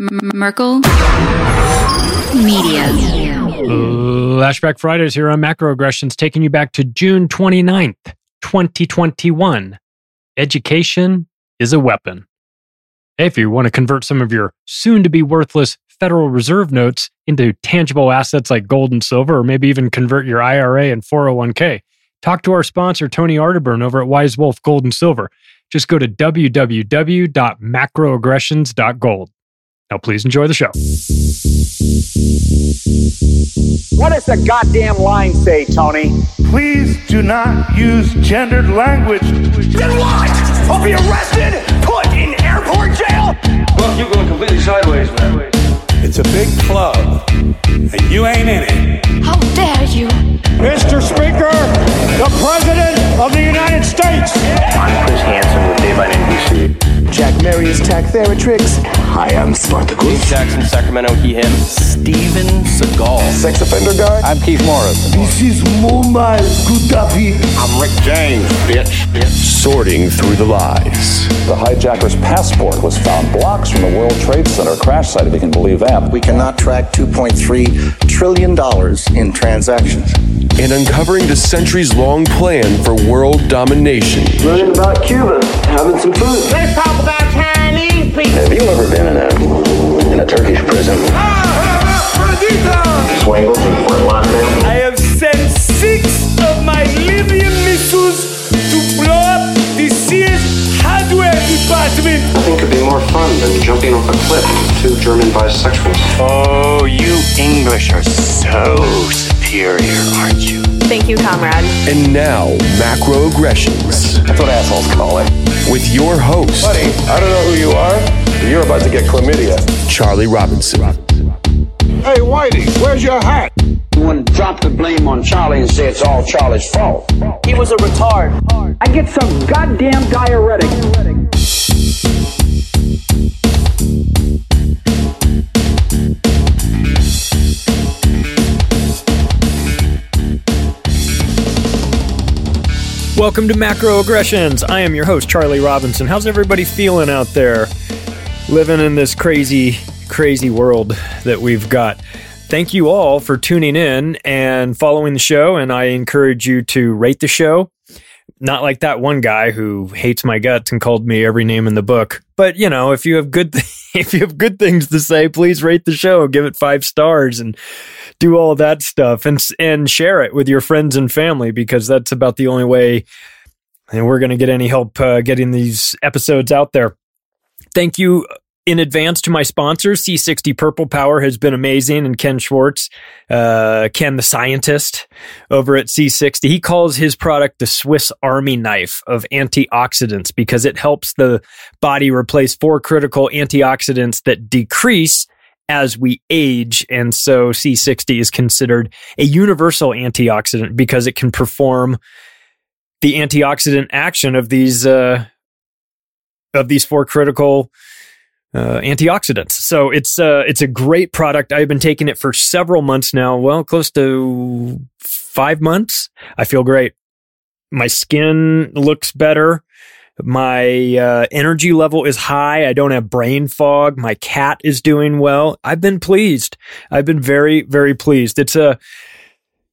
Merkel Media. Flashback Fridays here on Macroaggressions, taking you back to June 29th, 2021. Education is a weapon. If you want to convert some of your soon to be worthless Federal Reserve notes into tangible assets like gold and silver, or maybe even convert your IRA and 401k, talk to our sponsor, Tony Arterburn, over at Wise Wolf Gold and Silver. Just go to www.macroaggressions.gold. Now, please enjoy the show. What does the goddamn line say, Tony? Please do not use gendered language. Then what? I'll be arrested, put in airport jail. Look, you're going completely sideways, man. It's a big club, and you ain't in it. How dare you? Mr. Speaker, the President of the United States. I'm Chris Hansen with Dateline NBC. Jack Marius Tack Theratrix. Hi, I'm Spartacus. Jackson, Sacramento, he, him. Steven Seagal. Sex offender guy. I'm Keith Morris. This is Muammar Gaddafi. I'm Rick James, bitch. bitch. Sorting through the lies. The hijacker's passport was found blocks from the World Trade Center crash site, if you can believe that. We cannot track $2.3 trillion in transactions. And uncovering the centuries long plan for world domination. Learning about Cuba, having some food. Let's talk about Chinese people. Have you ever been in a, in a Turkish prison? Ah, ah, ah, Swangles in Fort Lauderdale? Than jumping off a cliff two German bisexuals. Oh, you English are so superior, aren't you? Thank you, comrade. And now, Macroaggressions. That's what assholes call it. With your host, Buddy, I don't know who you are, but you're about to get chlamydia. Charlie Robinson. Hey, Whitey, where's your hat? You want to drop the blame on Charlie and say it's all Charlie's fault. He was a retard. I get some goddamn diuretic. Welcome to Macro Aggressions. I am your host, Charlie Robinson. How's everybody feeling out there? Living in this crazy, crazy world that we've got. Thank you all for tuning in and following the show, and I encourage you to rate the show. Not like that one guy who hates my guts and called me every name in the book. But you know, if you have good if you have good things to say, please rate the show, give it five stars, and do all that stuff, and and share it with your friends and family because that's about the only way. And we're going to get any help uh, getting these episodes out there. Thank you in advance to my sponsor, C60 Purple Power has been amazing, and Ken Schwartz, uh, Ken the scientist over at C60, he calls his product the Swiss Army knife of antioxidants because it helps the body replace four critical antioxidants that decrease as we age. And so C60 is considered a universal antioxidant because it can perform the antioxidant action of these, uh, of these four critical uh, antioxidants. So it's uh, it's a great product. I've been taking it for several months now. Well, close to five months. I feel great. My skin looks better. My uh, energy level is high. I don't have brain fog. My cat is doing well. I've been pleased. I've been very, very pleased. It's a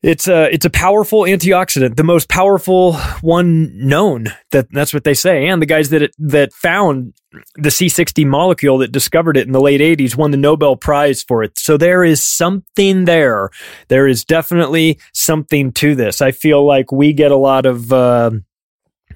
it's a it's a powerful antioxidant, the most powerful one known. That that's what they say. And the guys that it, that found the C60 molecule that discovered it in the late 80s won the Nobel Prize for it. So there is something there. There is definitely something to this. I feel like we get a lot of uh,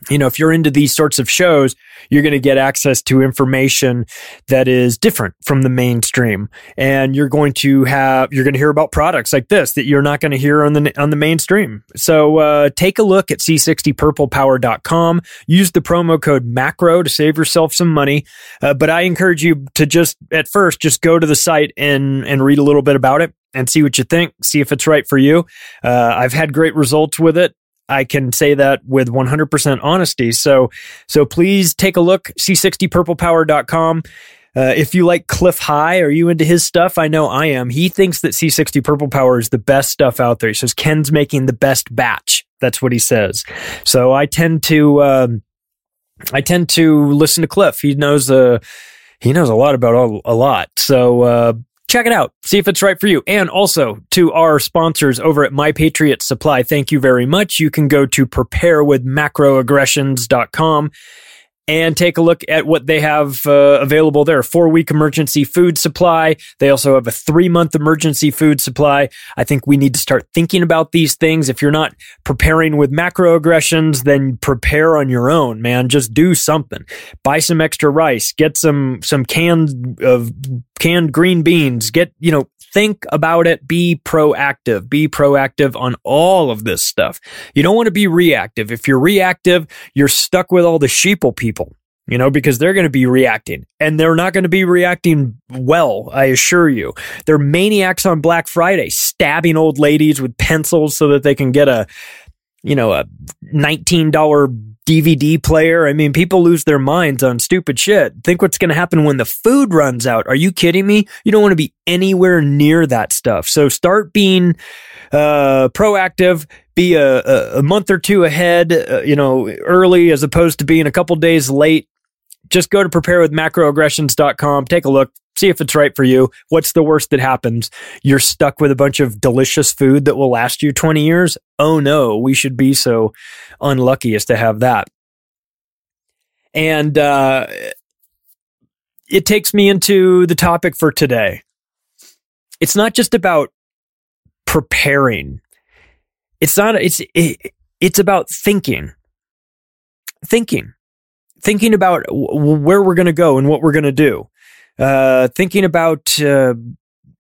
you know, if you're into these sorts of shows, You're going to get access to information that is different from the mainstream. And you're going to have, you're going to hear about products like this that you're not going to hear on the, on the mainstream. So, uh, take a look at c60purplepower.com. Use the promo code macro to save yourself some money. Uh, but I encourage you to just, at first, just go to the site and, and read a little bit about it and see what you think, see if it's right for you. Uh, I've had great results with it. I can say that with 100% honesty. So, so please take a look, c60purplepower.com. Uh, if you like Cliff High, are you into his stuff? I know I am. He thinks that C60 Purple Power is the best stuff out there. He says Ken's making the best batch. That's what he says. So I tend to, um, I tend to listen to Cliff. He knows, uh, he knows a lot about a, a lot. So, uh, check it out. See if it's right for you. And also to our sponsors over at My Patriot Supply, thank you very much. You can go to preparewithmacroaggressions.com and take a look at what they have uh, available there. Four week emergency food supply. They also have a three month emergency food supply. I think we need to start thinking about these things. If you're not preparing with macroaggressions, then prepare on your own, man. Just do something. Buy some extra rice. Get some, some cans of canned green beans. Get, you know, think about it. Be proactive. Be proactive on all of this stuff. You don't want to be reactive. If you're reactive, you're stuck with all the sheeple people, you know, because they're going to be reacting and they're not going to be reacting well. I assure you. They're maniacs on Black Friday, stabbing old ladies with pencils so that they can get a, you know, a $19 DVD player. I mean, people lose their minds on stupid shit. Think what's going to happen when the food runs out. Are you kidding me? You don't want to be anywhere near that stuff. So start being uh, proactive. Be a, a, month or two ahead, uh, you know, early as opposed to being a couple days late. Just go to preparewithmacroaggressions.com. Take a look. See if it's right for you. What's the worst that happens? You're stuck with a bunch of delicious food that will last you 20 years? Oh no, we should be so unlucky as to have that. And uh, it takes me into the topic for today. It's not just about preparing. It's not, it's, it, it's about thinking. Thinking. Thinking about where we're going to go and what we're going to do. Uh, thinking about, uh,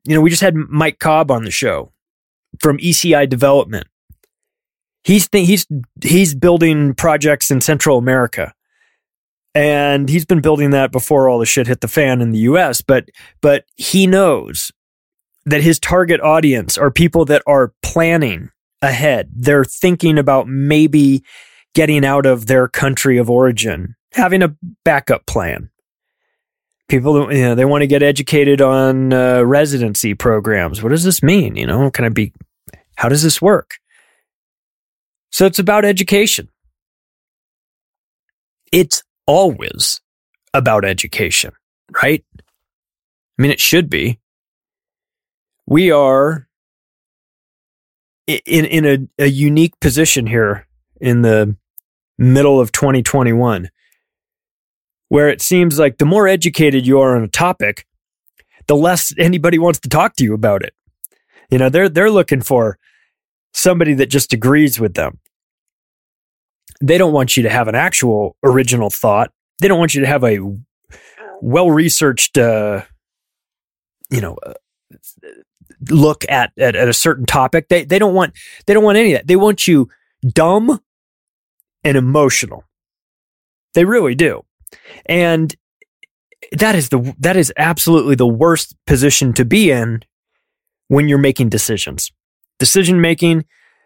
you know, we just had Mike Cobb on the show from ECI Development. He's th- he's he's building projects in Central America, and he's been building that before all the shit hit the fan in the U.S. But but he knows that his target audience are people that are planning ahead. They're thinking about maybe getting out of their country of origin, having a backup plan. People you know they want to get educated on uh, residency programs. What does this mean? You know can i be how does this work? So it's about education. It's always about education right? I mean it should be. We are in in a, a unique position here in the middle of 2021 where it seems like the more educated you are on a topic, the less anybody wants to talk to you about it. You know, they're they're looking for somebody that just agrees with them. They don't want you to have an actual original thought. They don't want you to have a well-researched uh, you know, uh, look at, at at a certain topic. They they don't want they don't want any of that. They want you dumb and emotional. They really do. And that is the that is absolutely the worst position to be in when you're making decisions. Decision making,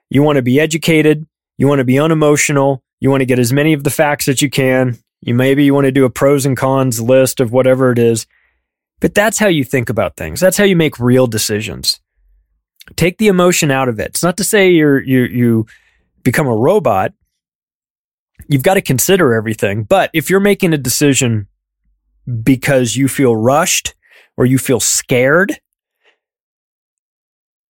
you want to be educated, you want to be unemotional, you want to get as many of the facts that you can. You maybe you want to do a pros and cons list of whatever it is. But that's how you think about things. That's how you make real decisions. Take the emotion out of it. It's not to say you're you you become a robot, you've got to consider everything. But if you're making a decision because you feel rushed or you feel scared,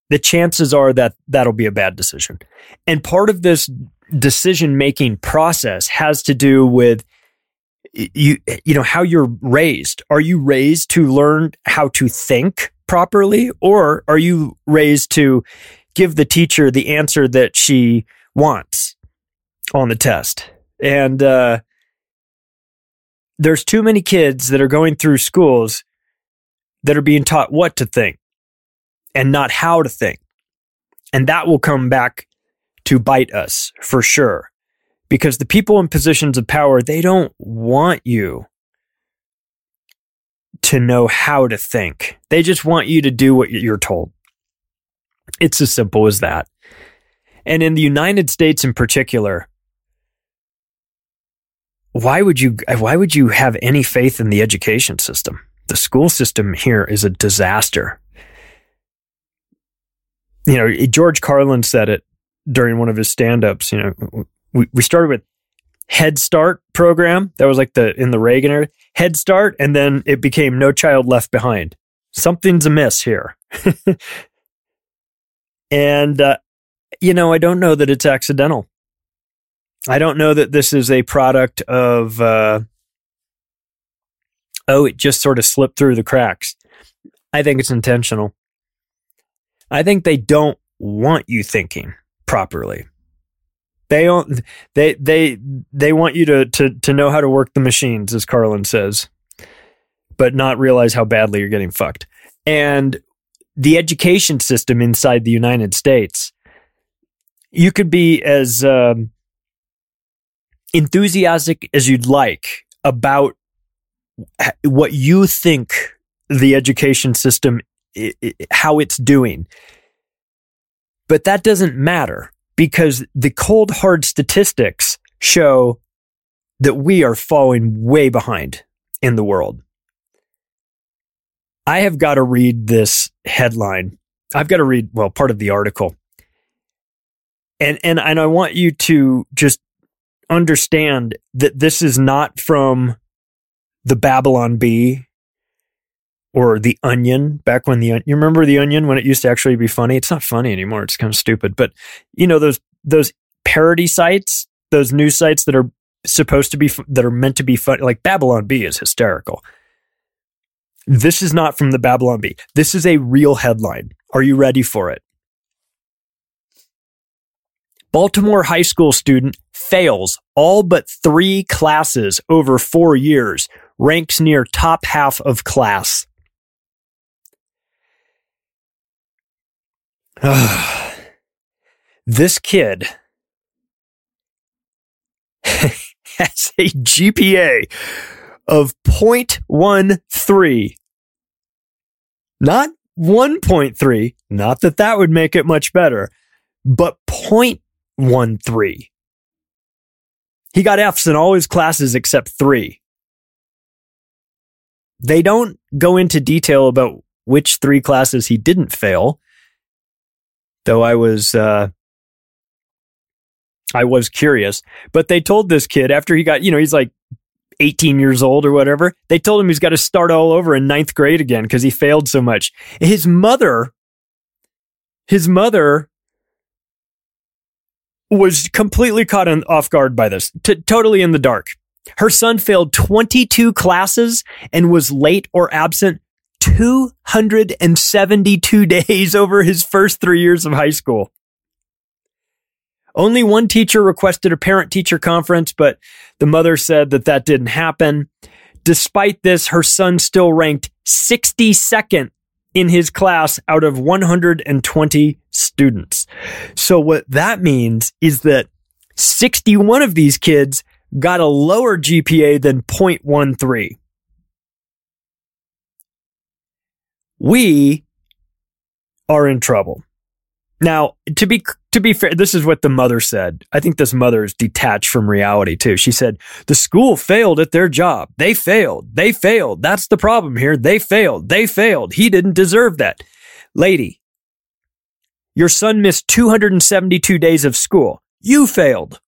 the chances are that that'll be a bad decision. And part of this decision making process has to do with you you know how you're raised. Are you raised to learn how to think properly or are you raised to give the teacher the answer that she wants on the test? And uh, there's too many kids that are going through schools that are being taught what to think and not how to think. And that will come back to bite us for sure. Because the people in positions of power, they don't want you to know how to think. They just want you to do what you're told. It's as simple as that. And in the United States in particular, why would you why would you have any faith in the education system? The school system here is a disaster. You know, George Carlin said it during one of his stand-ups, you know, we, we started with Head Start program. That was like the in the Reagan era. Head Start and then it became No Child Left Behind. Something's amiss here. and uh, you know, I don't know that it's accidental. I don't know that this is a product of, uh, oh, it just sort of slipped through the cracks. I think it's intentional. I think they don't want you thinking properly. They don't, they, they, they want you to, to, to know how to work the machines, as Carlin says, but not realize how badly you're getting fucked. And the education system inside the United States, you could be as, um, enthusiastic as you'd like about what you think the education system how it's doing. But that doesn't matter because the cold hard statistics show that we are falling way behind in the world. I have got to read this headline. I've got to read well part of the article. And and and i want you to just understand that this is not from the Babylon Bee or the Onion. Back when the you remember the Onion when it used to actually be funny. It's not funny anymore. It's kind of stupid. But you know those those parody sites, those news sites that are supposed to be that are meant to be funny. Like Babylon Bee is hysterical. This is not from the Babylon Bee. This is a real headline. Are you ready for it? Baltimore high school student fails all but three classes over four years, ranks near top half of class. this kid has a GPA of 0.13. Not 1.3, not that that would make it much better, but 0.13 won three. He got F's in all his classes except three. They don't go into detail about which three classes he didn't fail, though I was, uh, I was curious. But they told this kid after he got, you know, he's like 18 years old or whatever. They told him he's got to start all over in ninth grade again because he failed so much. His mother, his mother was completely caught in, off guard by this, t- totally in the dark. Her son failed 22 classes and was late or absent 272 days over his first three years of high school. Only one teacher requested a parent teacher conference, but the mother said that that didn't happen. Despite this, her son still ranked 62nd in his class out of 120 students. So what that means is that 61 of these kids got a lower GPA than 0.13. We are in trouble. Now, to be to be fair, this is what the mother said. I think this mother is detached from reality too. She said, the school failed at their job. They failed. They failed. That's the problem here. They failed. They failed. He didn't deserve that. Lady, your son missed 272 days of school. You failed.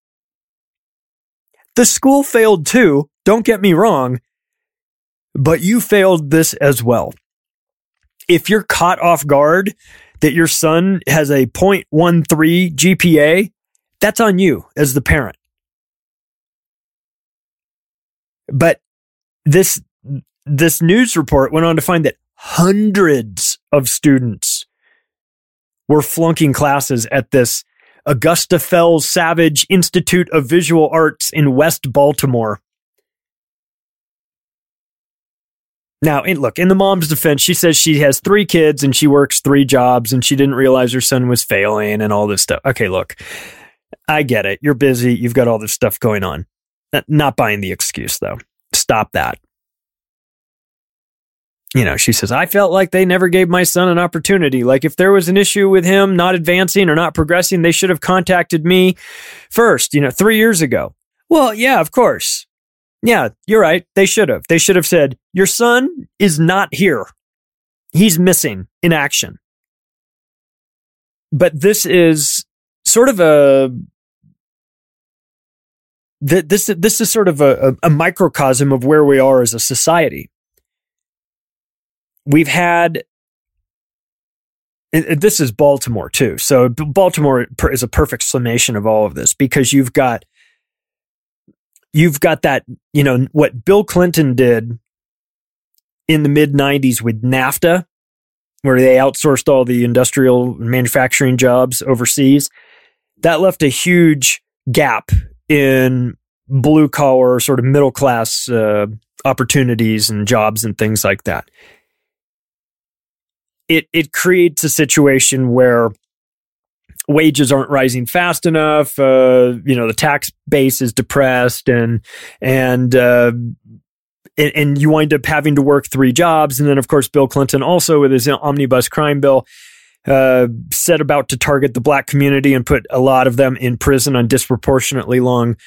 The school failed too. Don't get me wrong, but you failed this as well. If you're caught off guard, that your son has a 0.13 GPA, that's on you as the parent. But this, this news report went on to find that hundreds of students were flunking classes at this Augusta Fells Savage Institute of Visual Arts in West Baltimore. Now, in, look, in the mom's defense, she says she has three kids and she works three jobs and she didn't realize her son was failing and all this stuff. Okay, look, I get it. You're busy. You've got all this stuff going on. Not buying the excuse, though. Stop that. You know, she says, I felt like they never gave my son an opportunity. Like, if there was an issue with him not advancing or not progressing, they should have contacted me first, you know, three years ago. Well, yeah, of course. Yeah, you're right. They should have. They should have said, Your son is not here. He's missing in action. But this is sort of a this this is sort of a, a, microcosm of where we are as a society. We've had this is Baltimore too. So Baltimore is a perfect summation of all of this because you've got you've got that, you know, what Bill Clinton did in the mid 90s with NAFTA, where they outsourced all the industrial manufacturing jobs overseas. That left a huge gap in blue collar, sort of middle class uh, opportunities and jobs and things like that. It it creates a situation where wages aren't rising fast enough. Uh, you know, the tax base is depressed, and and uh, and, and you wind up having to work three jobs. And then, of course, Bill Clinton also with his omnibus crime bill uh, set about to target the black community and put a lot of them in prison on disproportionately long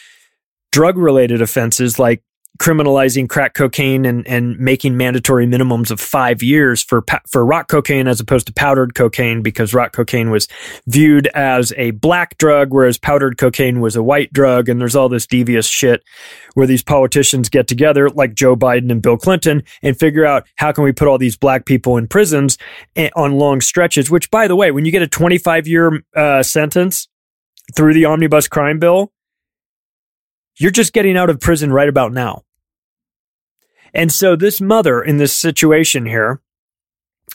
drug related offenses like criminalizing crack cocaine and, and making mandatory minimums of five years for for rock cocaine as opposed to powdered cocaine because rock cocaine was viewed as a black drug, whereas powdered cocaine was a white drug. And there's all this devious shit where these politicians get together, like Joe Biden and Bill Clinton, and figure out how can we put all these black people in prisons eh, on long stretches. Which, by the way, when you get a 25 year uh, sentence through the omnibus crime bill, you're just getting out of prison right about now. And so this mother in this situation here,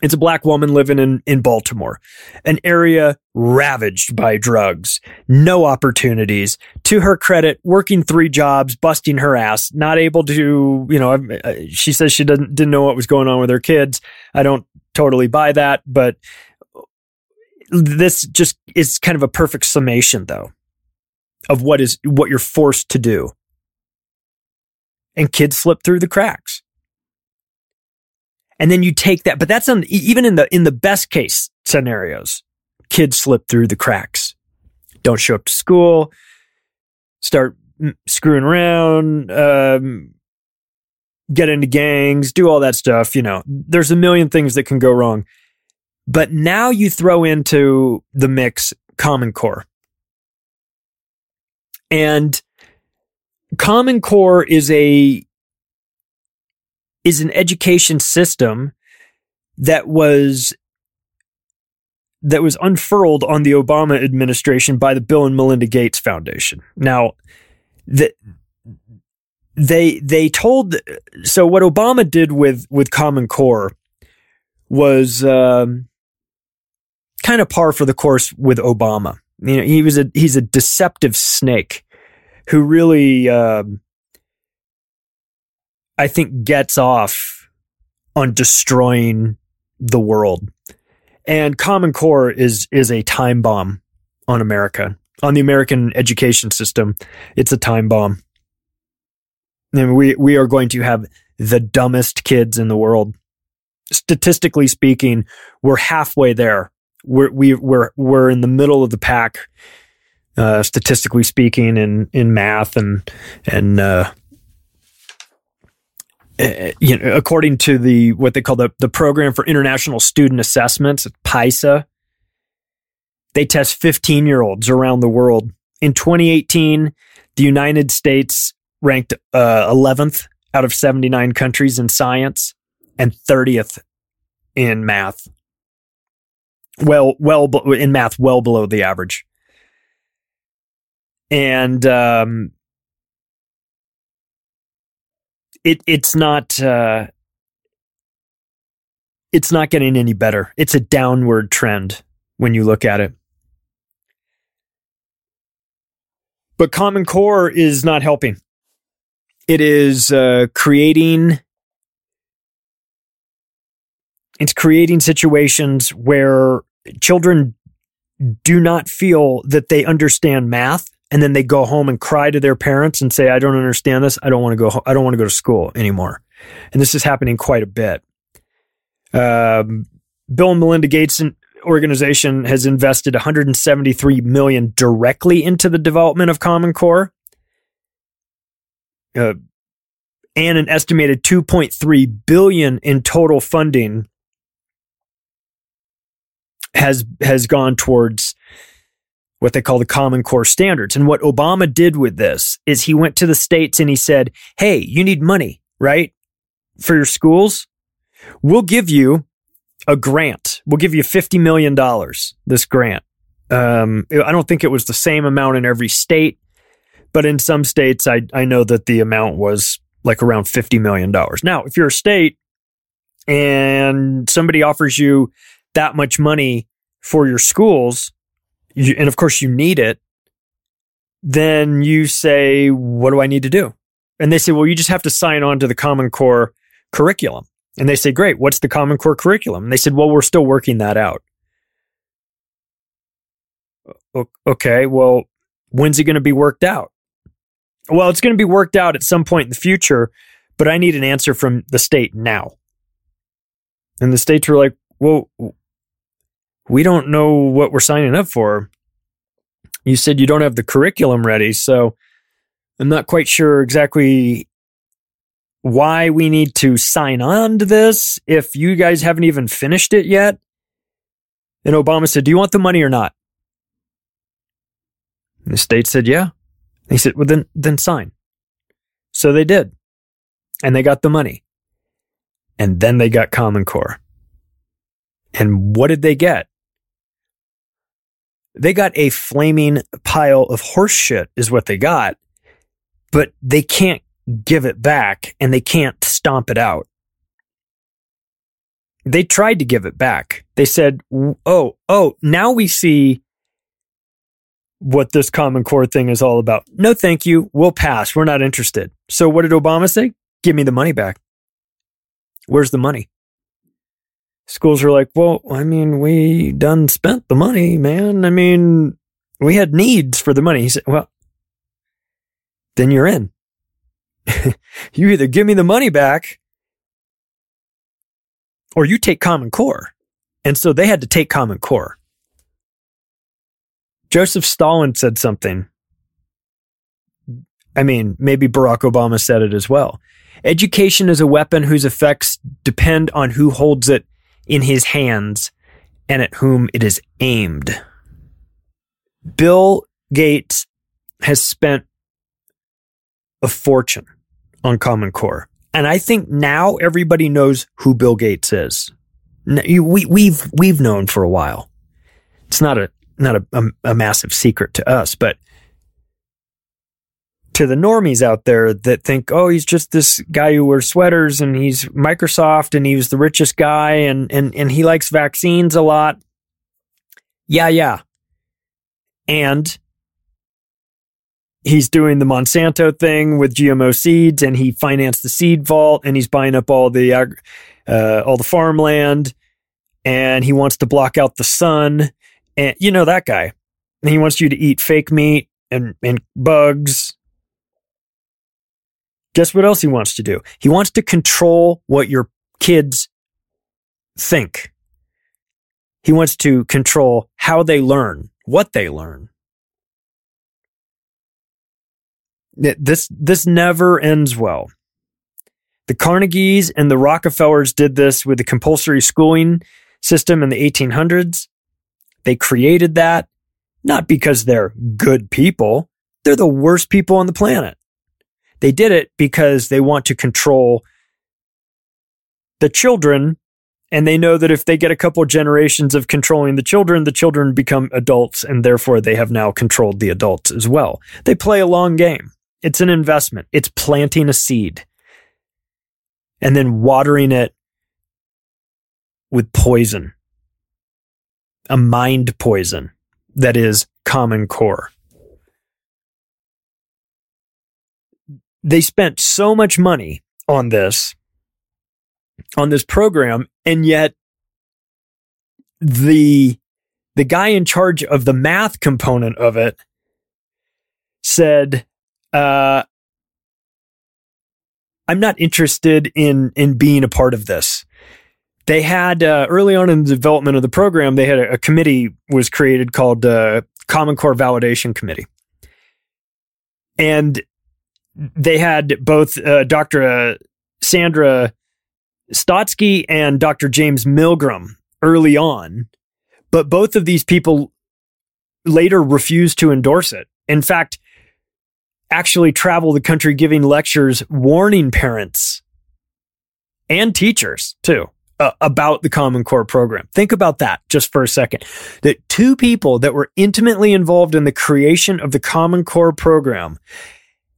it's a black woman living in, in Baltimore, an area ravaged by drugs, no opportunities. To her credit, working three jobs, busting her ass, not able to, you know, uh, she says she didn't, didn't know what was going on with her kids. I don't totally buy that, but this just is kind of a perfect summation though of what is, what you're forced to do and kids slip through the cracks. And then you take that, but that's on, even in the, in the best case scenarios, kids slip through the cracks, don't show up to school, start screwing around, um, get into gangs, do all that stuff. You know, there's a million things that can go wrong. But now you throw into the mix Common Core. And Common Core is a is an education system that was that was unfurled on the Obama administration by the Bill and Melinda Gates Foundation. Now, the, they they told so what Obama did with with Common Core was um, kind of par for the course with Obama. You know, he was a he's a deceptive snake who really, uh, I think, gets off on destroying the world. And Common Core is is a time bomb on America, on the American education system. It's a time bomb. And we we are going to have the dumbest kids in the world. Statistically speaking, we're halfway there. We're we, we're we're in the middle of the pack uh, statistically speaking, in in math and and uh, eh, you know, according to the what they call the the Program for International Student Assessments, PISA, they test 15 year olds around the world. In 2018, the United States ranked uh, 11th out of 79 countries in science and 30th in math. Well, well in math, well below the average and um, it it's not uh, it's not getting any better. It's a downward trend when you look at it. But Common Core is not helping. It is uh, creating it's creating situations where children do not feel that they understand math and then they go home and cry to their parents and say i don't understand this. I don't want to go i don't want to go to school anymore. And this is happening quite a bit. Um, bill and melinda gates organization has invested 173 million directly into the development of common core. Uh, and an estimated 2.3 billion in total funding has has gone towards what they call the Common Core standards. And what Obama did with this is he went to the states and he said, "Hey, you need money, right? For your schools? We'll give you a grant. We'll give you $50 million, this grant. Um, I don't think it was the same amount in every state, but in some states, I, I know that the amount was like around $50 million. Now, if you're a state and somebody offers you that much money for your schools, you, and of course you need it, then you say, What do I need to do? And they say, Well, you just have to sign on to the Common Core curriculum. And they say, Great, what's the Common Core curriculum? And they said, Well, we're still working that out. Okay, well, when's it going to be worked out? Well, it's going to be worked out at some point in the future, but I need an answer from the state now. And the states were like, Well, we don't know what we're signing up for. You said you don't have the curriculum ready, so I'm not quite sure exactly why we need to sign on to this if you guys haven't even finished it yet. And Obama said, Do you want the money or not? And the state said, Yeah. He said, Well, then, then sign. So they did. And they got the money. And then they got Common Core. And what did they get? They got a flaming pile of horse shit, is what they got. But they can't give it back and they can't stomp it out. They tried to give it back. They said, oh, oh, now we see what this Common Core thing is all about. No, thank you. We'll pass. We're not interested. So what did Obama say? Give me the money back. Where's the money? Schools are like, well, I mean, we done spent the money, man. I mean, we had needs for the money. He said, well, then you're in. you either give me the money back or you take Common Core. And so they had to take Common Core. Joseph Stalin said something. I mean, maybe Barack Obama said it as well. Education is a weapon whose effects depend on who holds it in his hands and at whom it is aimed. Bill Gates has spent a fortune on Common Core. And I think now everybody knows who Bill Gates is. We, we've, we've known for a while. It's not a, not a, a, a massive secret to us, but to the normies out there that think, oh, he's just this guy who wears sweaters and he's Microsoft and he was the richest guy and, and, and he likes vaccines a lot. Yeah, yeah. And he's doing the Monsanto thing with GMO seeds, and he financed the seed vault, and he's buying up all the uh, all the farmland, and he wants to block out the sun, and you know that guy. And he wants you to eat fake meat and and bugs. Guess what else he wants to do? He wants to control what your kids think. He wants to control how they learn, what they learn. This this never ends well. The Carnegies and the Rockefellers did this with the compulsory schooling system in the 1800s. They created that not because they're good people. They're the worst people on the planet. They did it because they want to control the children and they know that if they get a couple generations of controlling the children, the children become adults and therefore they have now controlled the adults as well. They play a long game. It's an investment. It's planting a seed and then watering it with poison, a mind poison that is common core. They spent so much money on this, on this program, and yet the the guy in charge of the math component of it said, uh, I'm not interested in in being a part of this. They had uh, early on in the development of the program, they had a, a committee was created called uh, Common Core Validation Committee, and they had both uh, Dr. Uh, Sandra Stotsky and Dr. James Milgram early on, but both of these people later refused to endorse it. In fact, actually travel the country giving lectures warning parents and teachers too uh, about the Common Core program. Think about that just for a second. That two people that were intimately involved in the creation of the Common Core program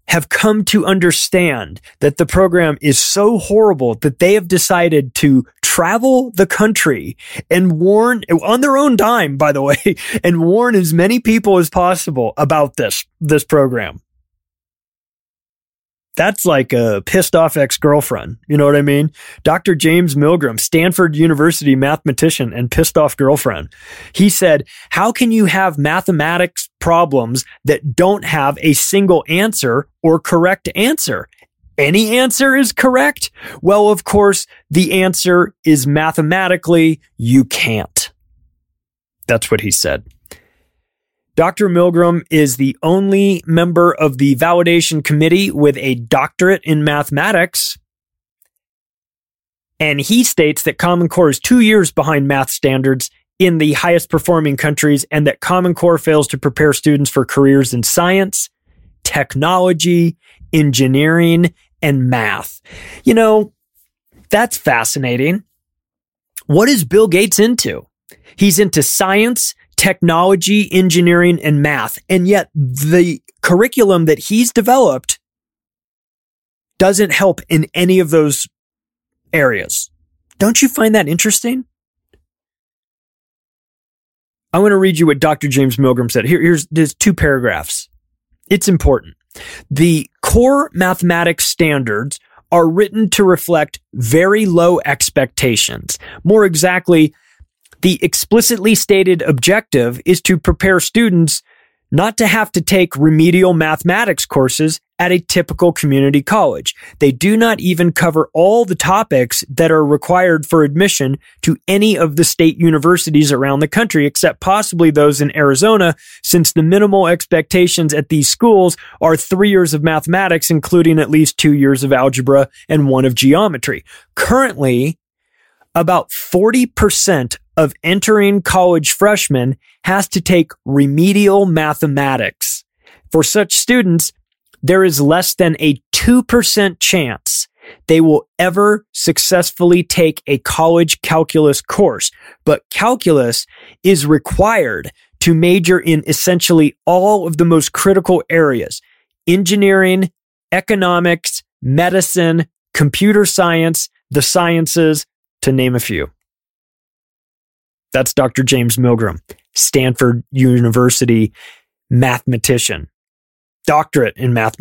have come to understand that the program is so horrible that they have decided to travel the country and warn on their own dime, by the way, and warn as many people as possible about this, this program. That's like a pissed off ex girlfriend. You know what I mean? Dr. James Milgram, Stanford University mathematician and pissed off girlfriend. He said, How can you have mathematics problems that don't have a single answer or correct answer? Any answer is correct? Well, of course, the answer is mathematically you can't. That's what he said. Dr. Milgram is the only member of the validation committee with a doctorate in mathematics. And he states that Common Core is two years behind math standards in the highest performing countries and that Common Core fails to prepare students for careers in science, technology, engineering, and math. You know, that's fascinating. What is Bill Gates into? He's into science, technology, engineering, and math. And yet the curriculum that he's developed doesn't help in any of those areas. Don't you find that interesting? I want to read you what Dr. James Milgram said. Here, here's there's two paragraphs. It's important. The core mathematics standards are written to reflect very low expectations. More exactly, the explicitly stated objective is to prepare students not to have to take remedial mathematics courses at a typical community college. They do not even cover all the topics that are required for admission to any of the state universities around the country, except possibly those in Arizona, since the minimal expectations at these schools are three years of mathematics, including at least two years of algebra and one of geometry. Currently, about 40% of entering college freshmen has to take remedial mathematics. For such students, there is less than a 2% chance they will ever successfully take a college calculus course. But calculus is required to major in essentially all of the most critical areas engineering, economics, medicine, computer science, the sciences, to name a few. That's Dr. James Milgram, Stanford University mathematician, doctorate in math,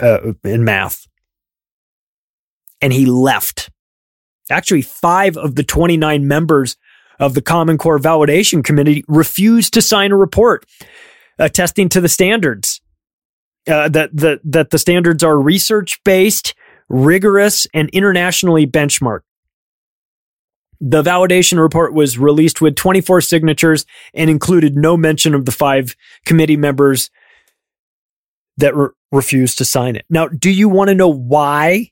uh, in math. And he left. Actually, five of the 29 members of the Common Core Validation Committee refused to sign a report attesting to the standards. Uh, that, that, that the standards are research based, rigorous, and internationally benchmarked. The validation report was released with 24 signatures and included no mention of the five committee members that re- refused to sign it. Now, do you want to know why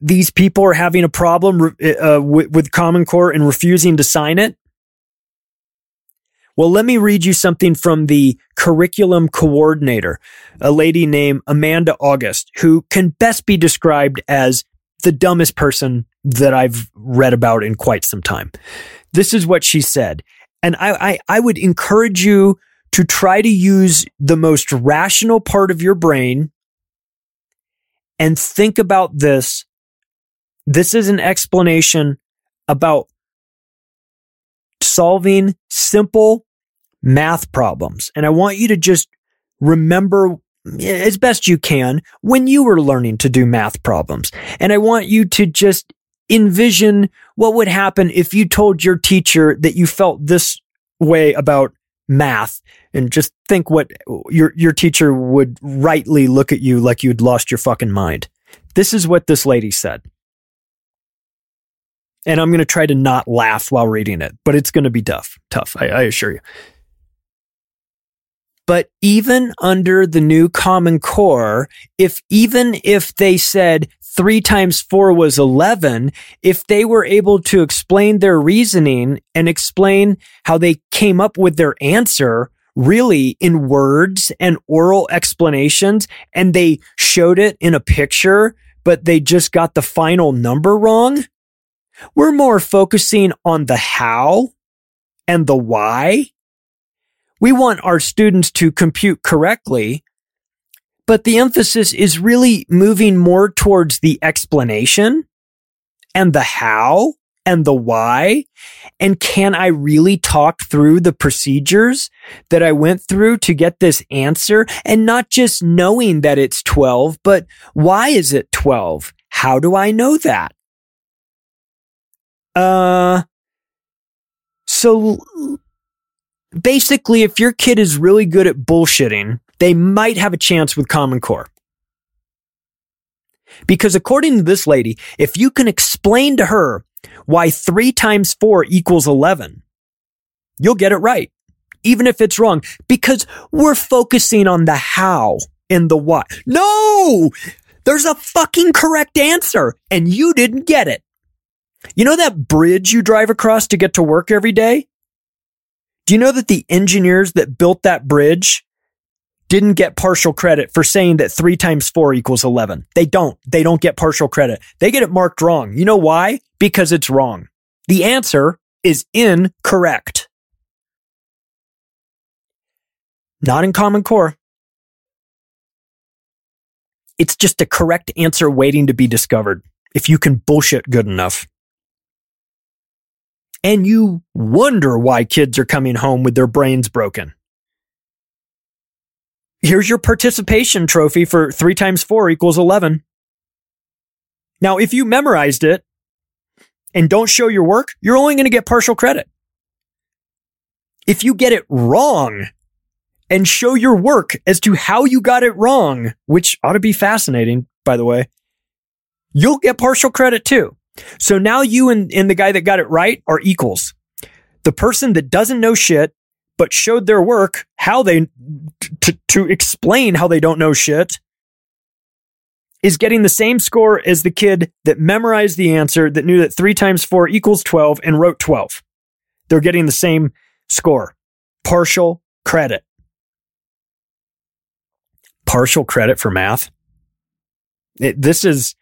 these people are having a problem uh, with, with Common Core and refusing to sign it? Well, let me read you something from the curriculum coordinator, a lady named Amanda August, who can best be described as the dumbest person that I've read about in quite some time. This is what she said. And I, I, I would encourage you to try to use the most rational part of your brain and think about this. This is an explanation about solving simple math problems. And I want you to just remember as best you can when you were learning to do math problems. And I want you to just envision what would happen if you told your teacher that you felt this way about math and just think what your your teacher would rightly look at you like you'd lost your fucking mind. This is what this lady said. And I'm going to try to not laugh while reading it, but it's going to be tough. Tough, I, I assure you. But even under the new Common Core, if even if they said three times four was 11, if they were able to explain their reasoning and explain how they came up with their answer really in words and oral explanations, and they showed it in a picture, but they just got the final number wrong, we're more focusing on the how and the why. We want our students to compute correctly, but the emphasis is really moving more towards the explanation and the how and the why. And can I really talk through the procedures that I went through to get this answer and not just knowing that it's 12, but why is it 12? How do I know that? Uh, so basically, if your kid is really good at bullshitting, they might have a chance with Common Core. Because according to this lady, if you can explain to her why three times four equals 11, you'll get it right. Even if it's wrong, because we're focusing on the how and the what. No! There's a fucking correct answer and you didn't get it. You know that bridge you drive across to get to work every day? Do you know that the engineers that built that bridge didn't get partial credit for saying that three times four equals 11? They don't. They don't get partial credit. They get it marked wrong. You know why? Because it's wrong. The answer is incorrect. Not in Common Core. It's just a correct answer waiting to be discovered if you can bullshit good enough and you wonder why kids are coming home with their brains broken. Here's your participation trophy for three times four equals 11. Now, if you memorized it and don't show your work, you're only going to get partial credit. If you get it wrong and show your work as to how you got it wrong, which ought to be fascinating, by the way, you'll get partial credit too. So now you and, and the guy that got it right are equals. The person that doesn't know shit, but showed their work, how they, to, to explain how they don't know shit, is getting the same score as the kid that memorized the answer, that knew that three times four equals 12 and wrote 12. They're getting the same score. Partial credit. Partial credit for math. It, this is,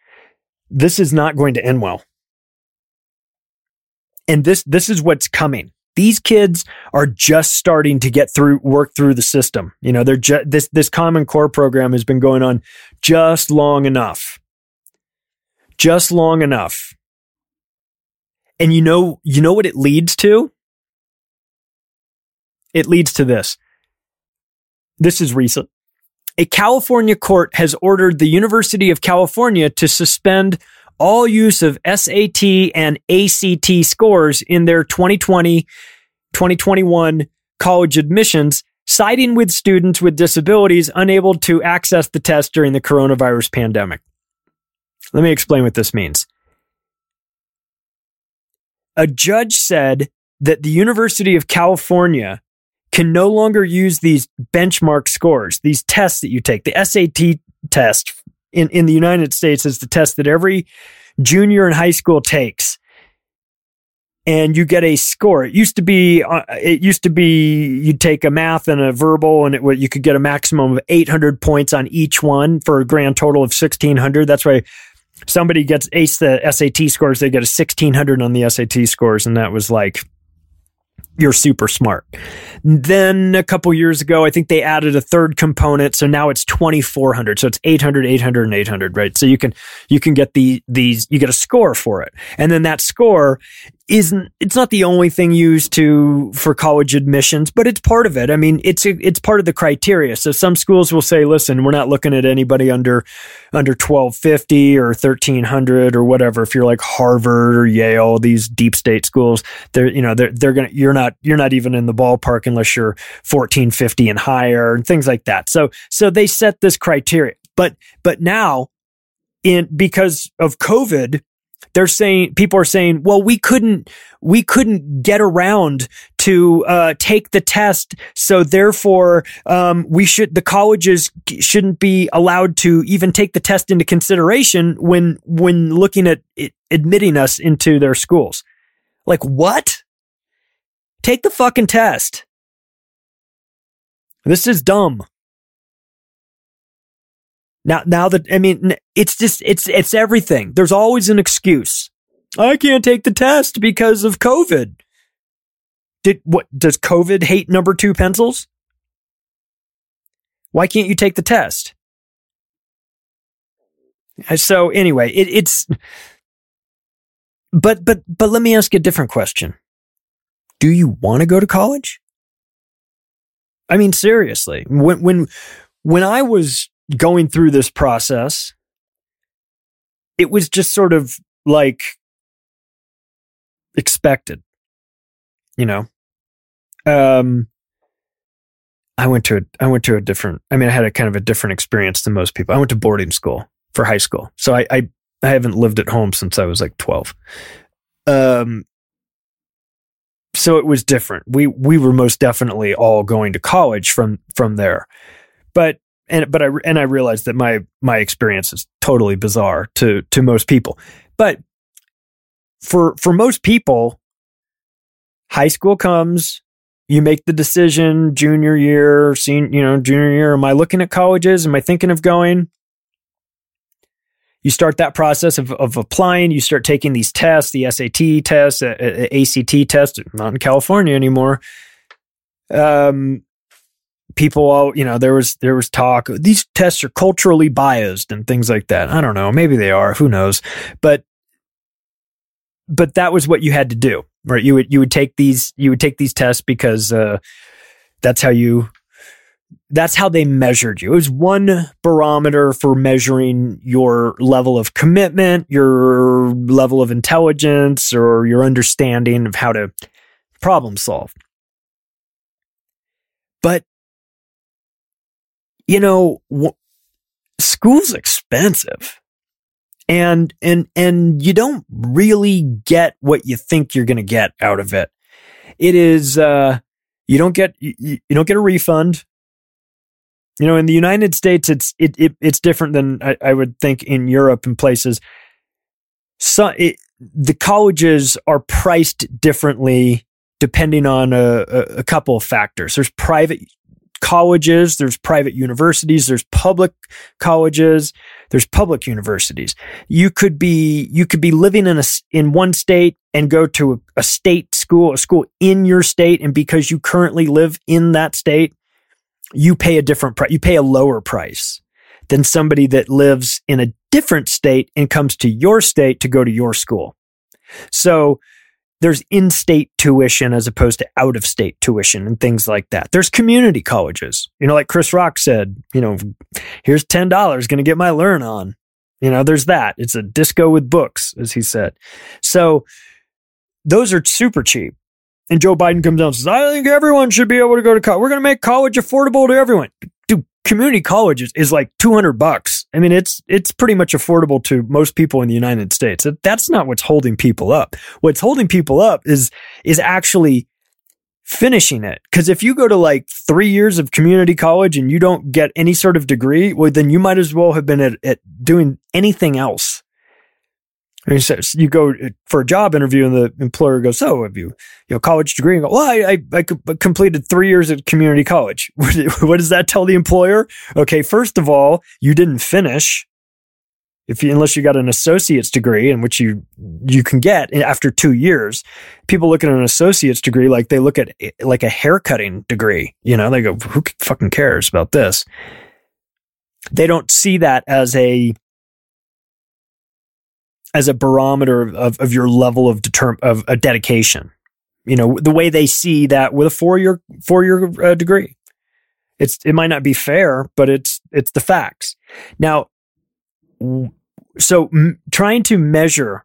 this is not going to end well. And this, this is what's coming. These kids are just starting to get through, work through the system. You know, they're just, this, this common core program has been going on just long enough. Just long enough. And you know, you know what it leads to? It leads to this. This is recent a California court has ordered the University of California to suspend all use of SAT and ACT scores in their 2020 2021 college admissions, siding with students with disabilities unable to access the test during the coronavirus pandemic. Let me explain what this means. A judge said that the University of California can no longer use these benchmark scores, these tests that you take. The SAT test in, in the United States is the test that every junior in high school takes. And you get a score. It used to be, uh, it used to be you'd take a math and a verbal and it, you could get a maximum of 800 points on each one for a grand total of 1600. That's why somebody gets ace the SAT scores. They get a 1600 on the SAT scores. And that was like, you're super smart. Then a couple years ago, I think they added a third component. So now it's 2400. So it's 800, 800 and 800, right? So you can, you can get the, these, you get a score for it. And then that score isn't it's not the only thing used to for college admissions, but it's part of it. I mean, it's it's part of the criteria. So some schools will say, "Listen, we're not looking at anybody under under 1250 or 1300 or whatever. If you're like Harvard or Yale, these deep state schools, they're you know, they're they're to you're not you're not even in the ballpark unless you're 1450 and higher and things like that. So so they set this criteria. But but now in because of COVID, they're saying people are saying, well, we couldn't we couldn't get around to uh, take the test, so therefore um, we should the colleges shouldn't be allowed to even take the test into consideration when when looking at it, admitting us into their schools. Like what? Take the fucking test. This is dumb. Now, now that, I mean, it's just, it's, it's everything. There's always an excuse. I can't take the test because of COVID. Did, what, does COVID hate number two pencils? Why can't you take the test? Uh, so anyway, it, it's, but, but, but let me ask a different question. Do you want to go to college? I mean, seriously, when, when, when I was going through this process, it was just sort of like expected, you know. Um, I went to a, I went to a different. I mean, I had a kind of a different experience than most people. I went to boarding school for high school, so I I, I haven't lived at home since I was like twelve. Um, so it was different. We we were most definitely all going to college from from there, but and but I and I realized that my my experience is totally bizarre to to most people. But for for most people, high school comes, you make the decision junior year, senior, you know, junior year. Am I looking at colleges? Am I thinking of going? You start that process of, of applying. You start taking these tests, the SAT test, uh, ACT test, not in California anymore. Um, people all you know there was there was talk these tests are culturally biased and things like that. I don't know. Maybe they are. Who knows? But but that was what you had to do right? You would you would take these you would take these tests because uh that's how you that's how they measured you. It was one barometer for measuring your level of commitment, your level of intelligence, or your understanding of how to problem solve. But you know, school's expensive. And, and, and you don't really get what you think you're going to get out of it. It is, uh, you don't get, you, you don't get a refund. You know, in the United States, it's, it, it it's different than I, I would think in Europe and places. So it, the colleges are priced differently depending on a, a, a couple of factors. There's private colleges, there's private universities, there's public colleges, there's public universities. You could be you could be living in a in one state and go to a, a state school, a school in your state, and because you currently live in that state, you pay a different price. You pay a lower price than somebody that lives in a different state and comes to your state to go to your school. So there's in-state tuition as opposed to out-of-state tuition and things like that. There's community colleges. You know, like Chris Rock said, you know, here's $10 going to get my learn on. You know, there's that. It's a disco with books, as he said. So those are super cheap. And Joe Biden comes out and says, I think everyone should be able to go to college. We're going to make college affordable to everyone Dude, community college is, is like 200 bucks. I mean, it's, it's pretty much affordable to most people in the United States. That's not what's holding people up. What's holding people up is, is actually finishing it. Cause if you go to like three years of community college and you don't get any sort of degree, well, then you might as well have been at, at doing anything else. You go for a job interview and the employer goes, so have you, you know, college degree? And go, well, I, I, I completed three years at community college. what does that tell the employer? Okay. First of all, you didn't finish if you, unless you got an associate's degree in which you, you can get after two years. People look at an associate's degree like they look at like a haircutting degree. You know, they go, who fucking cares about this? They don't see that as a, as a barometer of, of your level of determ of a dedication. You know, the way they see that with a four year four year uh, degree. It's it might not be fair, but it's it's the facts. Now, so m- trying to measure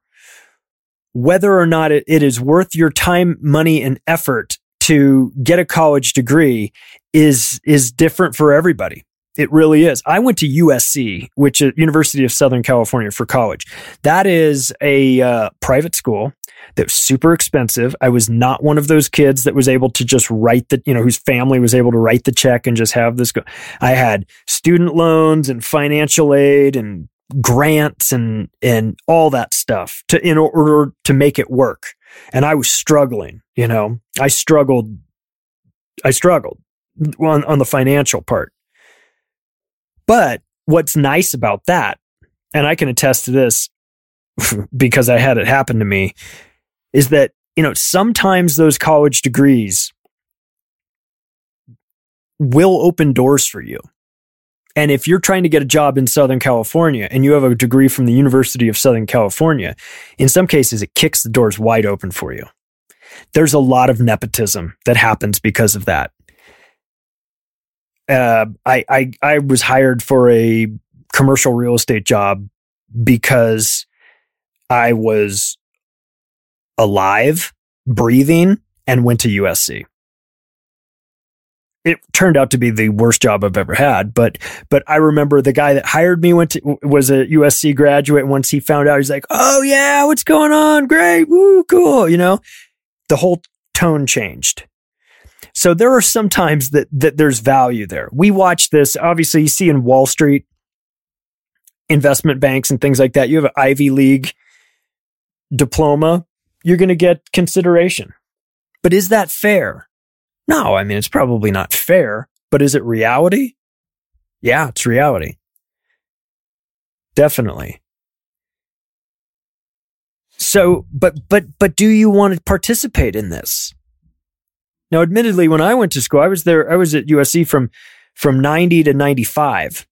whether or not it, it is worth your time, money, and effort to get a college degree is is different for everybody. It really is. I went to USC, which is University of Southern California for college. That is a uh, private school that was super expensive. I was not one of those kids that was able to just write the, you know, whose family was able to write the check and just have this go. I had student loans and financial aid and grants and and all that stuff to in order to make it work. And I was struggling, you know. I struggled I struggled on on the financial part. But what's nice about that, and I can attest to this because I had it happen to me, is that, you know, sometimes those college degrees will open doors for you. And if you're trying to get a job in Southern California and you have a degree from the University of Southern California, in some cases it kicks the doors wide open for you. There's a lot of nepotism that happens because of that uh, I, I I was hired for a commercial real estate job because I was alive, breathing, and went to USC. It turned out to be the worst job I've ever had, but but I remember the guy that hired me went to was a USC graduate. And Once he found out, he's like, "Oh yeah, what's going on? Great, woo, cool." You know, the whole tone changed. So there are some times that, that there's value there. We watch this, obviously, you see in Wall Street, investment banks and things like that. You have an Ivy League diploma, you're going to get consideration. But is that fair? No, I mean, it's probably not fair, but is it reality? Yeah, it's reality. Definitely. So, but, but, but do you want to participate in this? Now, admittedly, when I went to school, I was there, I was at USC from, from 90 to 95.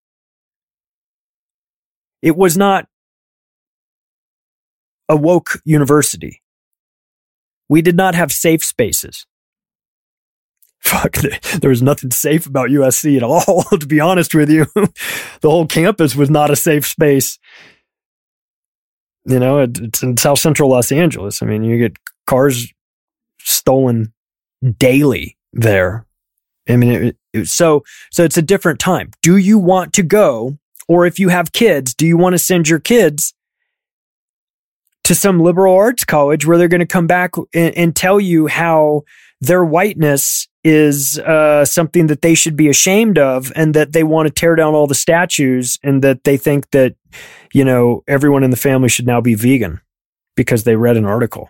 It was not a woke university. We did not have safe spaces. Fuck, there was nothing safe about USC at all, to be honest with you. the whole campus was not a safe space. You know, it's in South Central Los Angeles. I mean, you get cars stolen daily there. I mean, it, it, so so it's a different time. Do you want to go, or if you have kids, do you want to send your kids to some liberal arts college where they're going to come back and, and, tell you how their whiteness is uh, something that they should be ashamed of, and that they want to tear down all the statues, and that they think that you know everyone in the family should now be vegan because they read an article.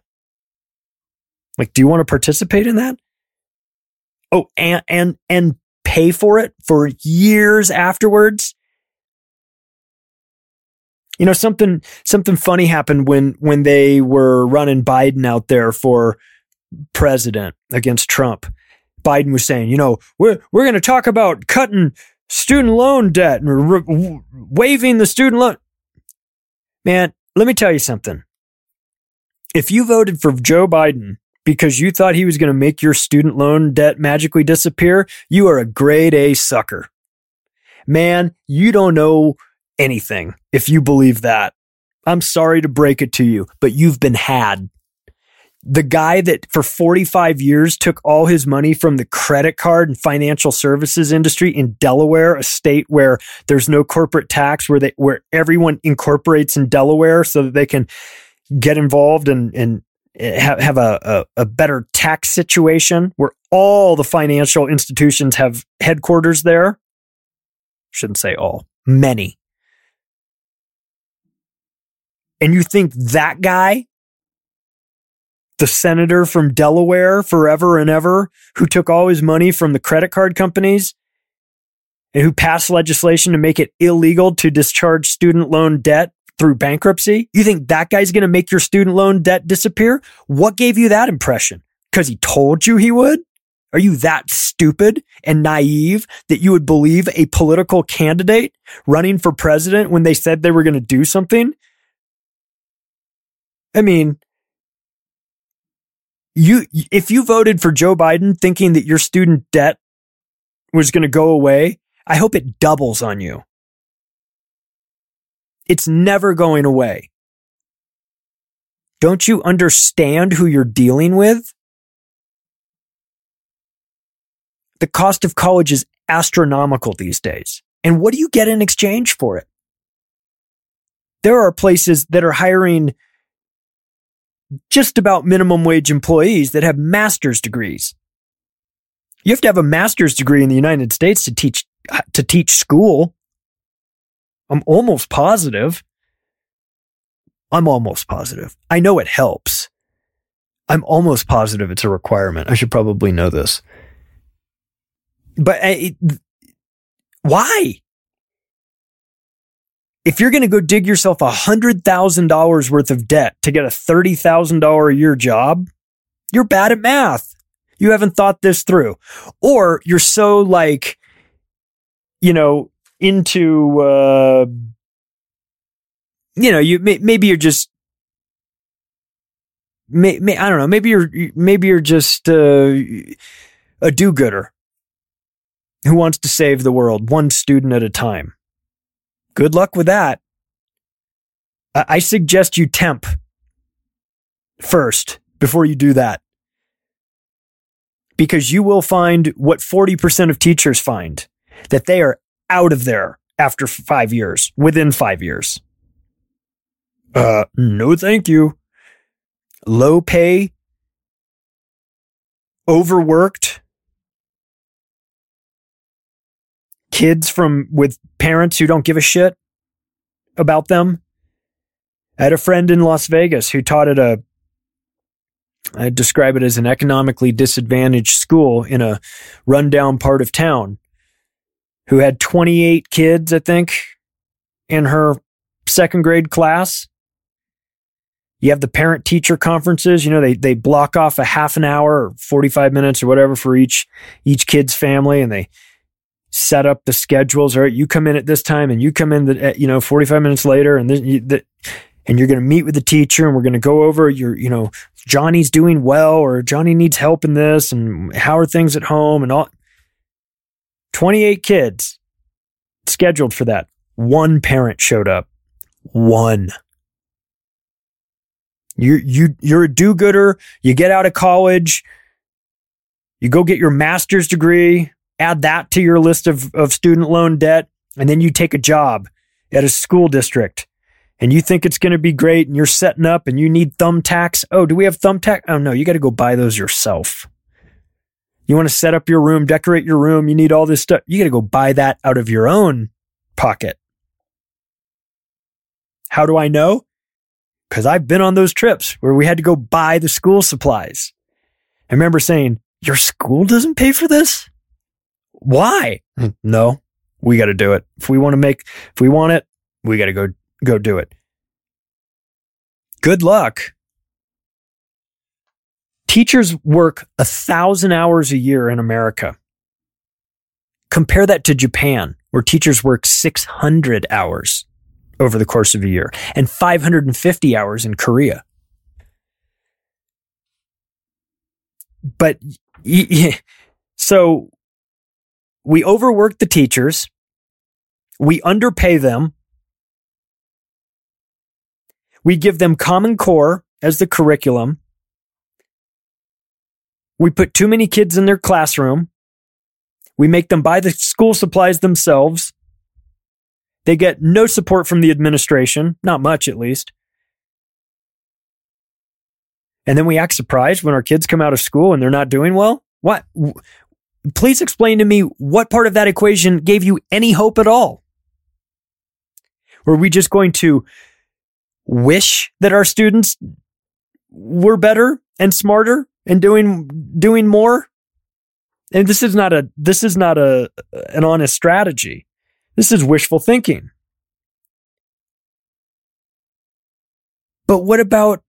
Like, do you want to participate in that? Oh, and and and pay for it for years afterwards. You know, something something funny happened when when they were running Biden out there for president against Trump. Biden was saying, you know, we're we're going to talk about cutting student loan debt and re- waiving the student loan. Man, let me tell you something. If you voted for Joe Biden because you thought he was going to make your student loan debt magically disappear, you are a grade A sucker. Man, you don't know anything if you believe that. I'm sorry to break it to you, but you've been had. The guy that for 45 years took all his money from the credit card and financial services industry in Delaware, a state where there's no corporate tax, where they, where everyone incorporates in Delaware so that they can get involved and, and Eh, have, have a, a, a better tax situation where all the financial institutions have headquarters there. Shouldn't say all, many. And you think that guy, the senator from Delaware forever and ever, who took all his money from the credit card companies and who passed legislation to make it illegal to discharge student loan debt through bankruptcy? You think that guy's going to make your student loan debt disappear? What gave you that impression? Because he told you he would? Are you that stupid and naive that you would believe a political candidate running for president when they said they were going to do something I mean, you if you voted for Joe Biden thinking that your student debt was going to go away, I hope it doubles on you. It's never going away. Don't you understand who you're dealing with? The cost of college is astronomical these days. And what do you get in exchange for it? There are places that are hiring just about minimum wage employees that have master's degrees. You have to have a master's degree in the United States to teach to teach school. I'm almost positive. I'm almost positive. I know it helps. I'm almost positive it's a requirement. I should probably know this. But uh, why? If you're going to go dig yourself a $100,000 worth of debt to get a $30,000 a year job, you're bad at math. You haven't thought this through. Or you're so like, you know, into, uh, you know, you may, maybe you're just, may, may, I don't know, maybe you're, maybe you're just, uh, a do-gooder who wants to save the world one student at a time. Good luck with that. I suggest you temp first before you do that. Because you will find what 40% of teachers find that they are out of there after five years, within five years. Uh, no, thank you. Low pay, overworked, kids from with parents who don't give a shit about them. I had a friend in Las Vegas who taught at a I describe it as an economically disadvantaged school in a rundown part of town who had 28 kids, I think, in her second grade class. You have the parent teacher conferences, you know, they, they block off a half an hour or 45 minutes or whatever for each, each kid's family and they set up the schedules. All right, you come in at this time, and you come in the you know forty five minutes later, and then you, the, and you're going to meet with the teacher, and we're going to go over your you know Johnny's doing well, or Johnny needs help in this, and how are things at home, and all. Twenty eight kids scheduled for that. One parent showed up. One. You you you're a do-gooder. You get out of college. You go get your master's degree add that to your list of, of student loan debt, and then you take a job at a school district and you think it's going to be great and you're setting up and you need thumbtacks. Oh, do we have thumbtack? Oh, no, you got to go buy those yourself. You want to set up your room, decorate your room, you need all this stuff. You got to go buy that out of your own pocket. How do I know? Because I've been on those trips where we had to go buy the school supplies. I remember saying, Your school doesn't pay for this? Why? Hmm. No, we got to do it. If we want to make, if we want it, we got to go, go do it. Good luck. Teachers work a thousand hours a year in America. Compare that to Japan, where teachers work 600 hours over the course of a year and 550 hours in Korea. But so we overwork the teachers, we underpay them, we give them Common Core as the curriculum, we put too many kids in their classroom, we make them buy the school supplies themselves. They get no support from the administration, not much at least. And then we act surprised when our kids come out of school and they're not doing well. What? Please explain to me what part of that equation gave you any hope at all? Were we just going to wish that our students were better and smarter and doing doing more? And this is not a this is not a an honest strategy. This is wishful thinking. But what about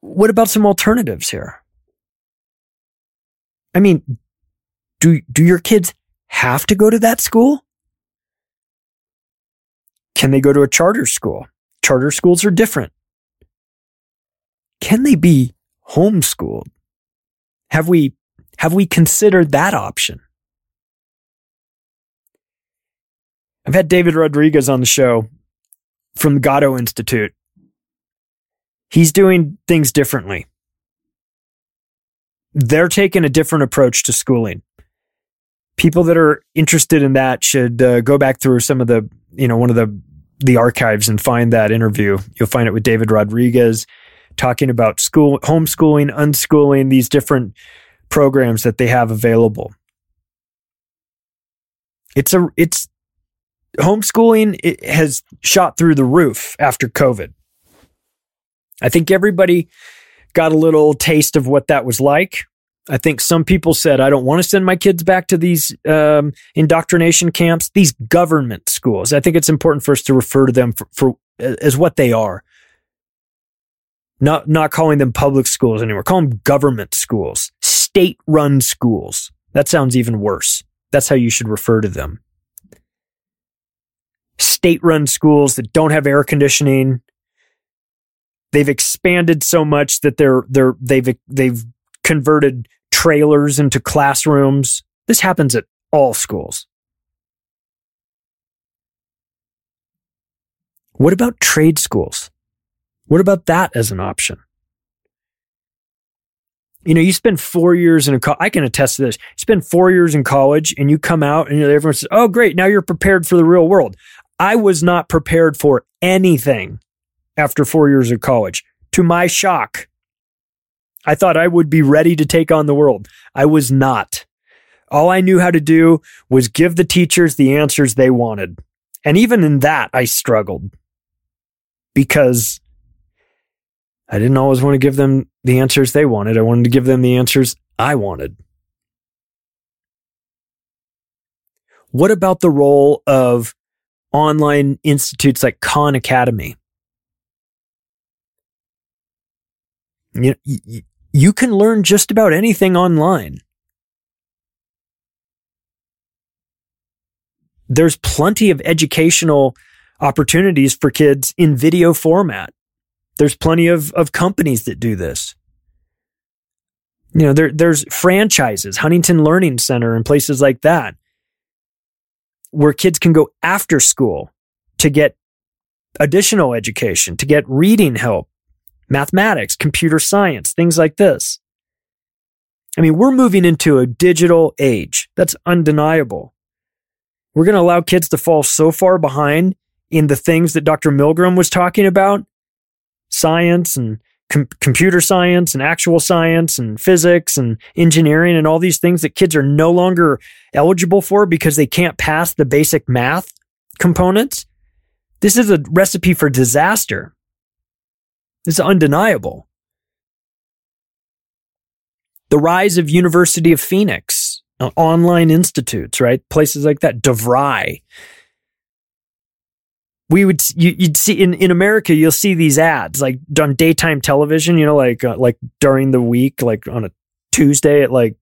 what about some alternatives here? I mean, do, do your kids have to go to that school? Can they go to a charter school? Charter schools are different. Can they be homeschooled? Have we have we considered that option? I've had David Rodriguez on the show from the Gatto Institute. He's doing things differently. They're taking a different approach to schooling. People that are interested in that should uh, go back through some of the, you know, one of the the archives and find that interview. You'll find it with David Rodriguez talking about school, homeschooling, unschooling, these different programs that they have available. It's a, it's homeschooling it has shot through the roof after COVID. I think everybody got a little taste of what that was like. I think some people said, I don't want to send my kids back to these um, indoctrination camps, these government schools. I think it's important for us to refer to them for, for as what they are. Not, not calling them public schools anymore. Call them government schools, state run schools. That sounds even worse. That's how you should refer to them. State run schools that don't have air conditioning. They've expanded so much that they're, they're, they've, they've converted trailers into classrooms. This happens at all schools. What about trade schools? What about that as an option? You know, you spend four years in a, co- I can attest to this. You spend four years in college and you come out and everyone says, Oh, great. Now you're prepared for the real world. I was not prepared for anything after four years of college. To my shock, I thought I would be ready to take on the world. I was not. All I knew how to do was give the teachers the answers they wanted. And even in that, I struggled because I didn't always want to give them the answers they wanted. I wanted to give them the answers I wanted. What about the role of online institutes like Khan Academy? You, you, you can learn just about anything online. There's plenty of educational opportunities for kids in video format. There's plenty of, of companies that do this. You know, there, there's franchises, Huntington Learning Center and places like that, where kids can go after school to get additional education, to get reading help, mathematics, computer science, things like this. I mean, we're moving into a digital age. That's undeniable. We're going to allow kids to fall so far behind in the things that Dr. Milgram was talking about science and com- computer science and actual science and physics and engineering and all these things that kids are no longer eligible for because they can't pass the basic math components. This is a recipe for disaster. It's undeniable. The rise of University of Phoenix, uh, online institutes, right? Places like that, DeVry. We would you, would see in, in America, you'll see these ads like on daytime television. You know, like uh, like during the week, like on a Tuesday at like